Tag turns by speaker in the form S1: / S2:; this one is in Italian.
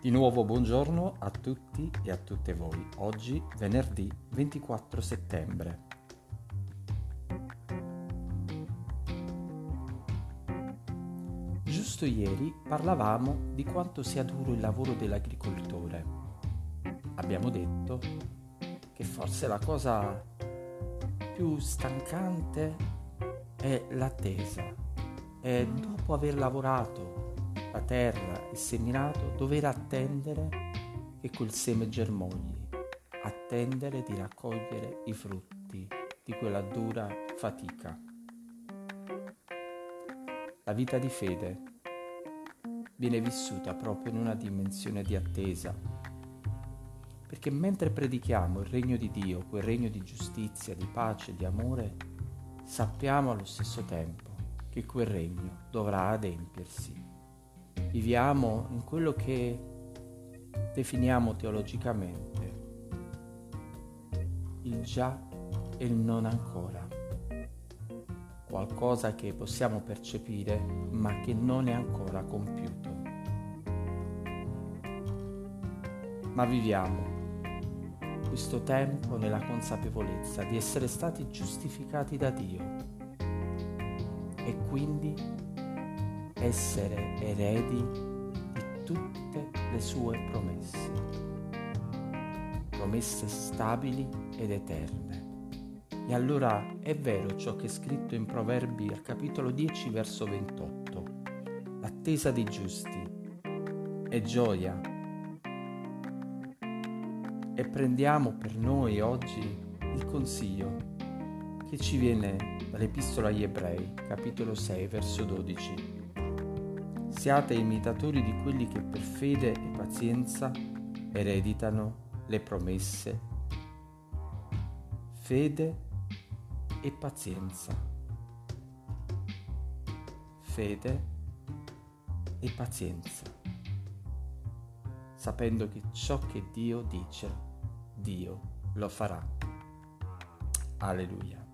S1: Di nuovo buongiorno a tutti e a tutte voi. Oggi venerdì 24 settembre. Giusto ieri parlavamo di quanto sia duro il lavoro dell'agricoltore. Abbiamo detto che forse la cosa più stancante è l'attesa. E dopo aver lavorato la terra, il seminato, dover attendere che quel seme germogli, attendere di raccogliere i frutti di quella dura fatica. La vita di fede viene vissuta proprio in una dimensione di attesa, perché mentre predichiamo il regno di Dio, quel regno di giustizia, di pace, di amore, sappiamo allo stesso tempo che quel regno dovrà adempiersi viviamo in quello che definiamo teologicamente il già e il non ancora, qualcosa che possiamo percepire ma che non è ancora compiuto. Ma viviamo questo tempo nella consapevolezza di essere stati giustificati da Dio e quindi essere eredi di tutte le sue promesse, promesse stabili ed eterne. E allora è vero ciò che è scritto in Proverbi al capitolo 10 verso 28. L'attesa dei giusti è gioia. E prendiamo per noi oggi il consiglio che ci viene dall'Epistola agli Ebrei, capitolo 6, verso 12 Siate imitatori di quelli che per fede e pazienza ereditano le promesse. Fede e pazienza. Fede e pazienza. Sapendo che ciò che Dio dice, Dio lo farà. Alleluia.